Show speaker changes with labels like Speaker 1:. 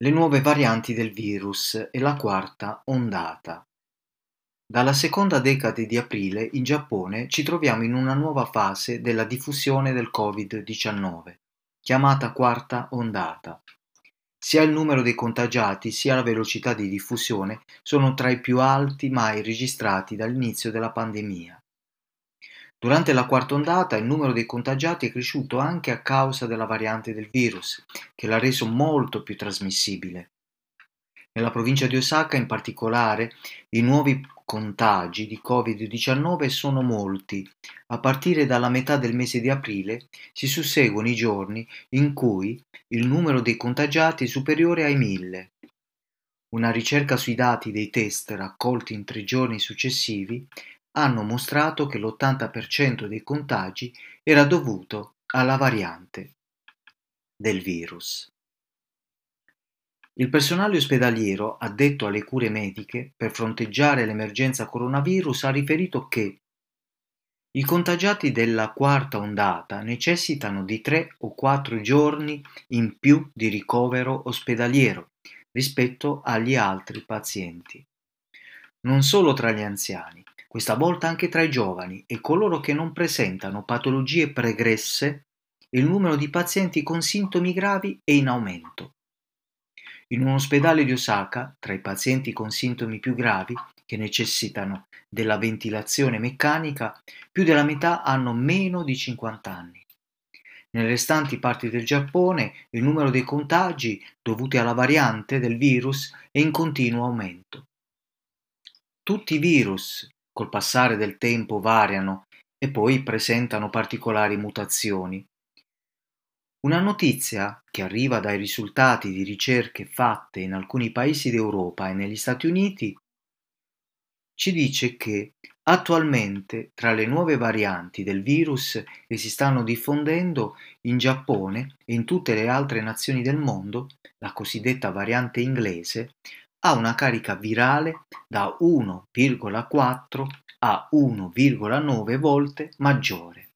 Speaker 1: le nuove varianti del virus e la quarta ondata. Dalla seconda decade di aprile in Giappone ci troviamo in una nuova fase della diffusione del Covid-19, chiamata quarta ondata. Sia il numero dei contagiati sia la velocità di diffusione sono tra i più alti mai registrati dall'inizio della pandemia. Durante la quarta ondata il numero dei contagiati è cresciuto anche a causa della variante del virus, che l'ha reso molto più trasmissibile. Nella provincia di Osaka in particolare i nuovi contagi di Covid-19 sono molti. A partire dalla metà del mese di aprile si susseguono i giorni in cui il numero dei contagiati è superiore ai mille. Una ricerca sui dati dei test raccolti in tre giorni successivi hanno mostrato che l'80% dei contagi era dovuto alla variante del virus. Il personale ospedaliero addetto alle cure mediche per fronteggiare l'emergenza coronavirus ha riferito che i contagiati della quarta ondata necessitano di 3 o 4 giorni in più di ricovero ospedaliero rispetto agli altri pazienti. Non solo tra gli anziani, questa volta anche tra i giovani e coloro che non presentano patologie pregresse, il numero di pazienti con sintomi gravi è in aumento. In un ospedale di Osaka, tra i pazienti con sintomi più gravi, che necessitano della ventilazione meccanica, più della metà hanno meno di 50 anni. Nelle restanti parti del Giappone il numero dei contagi dovuti alla variante del virus è in continuo aumento. Tutti i virus col passare del tempo variano e poi presentano particolari mutazioni. Una notizia che arriva dai risultati di ricerche fatte in alcuni paesi d'Europa e negli Stati Uniti ci dice che attualmente tra le nuove varianti del virus che si stanno diffondendo in Giappone e in tutte le altre nazioni del mondo, la cosiddetta variante inglese, ha una carica virale da 1,4 a 1,9 volte maggiore.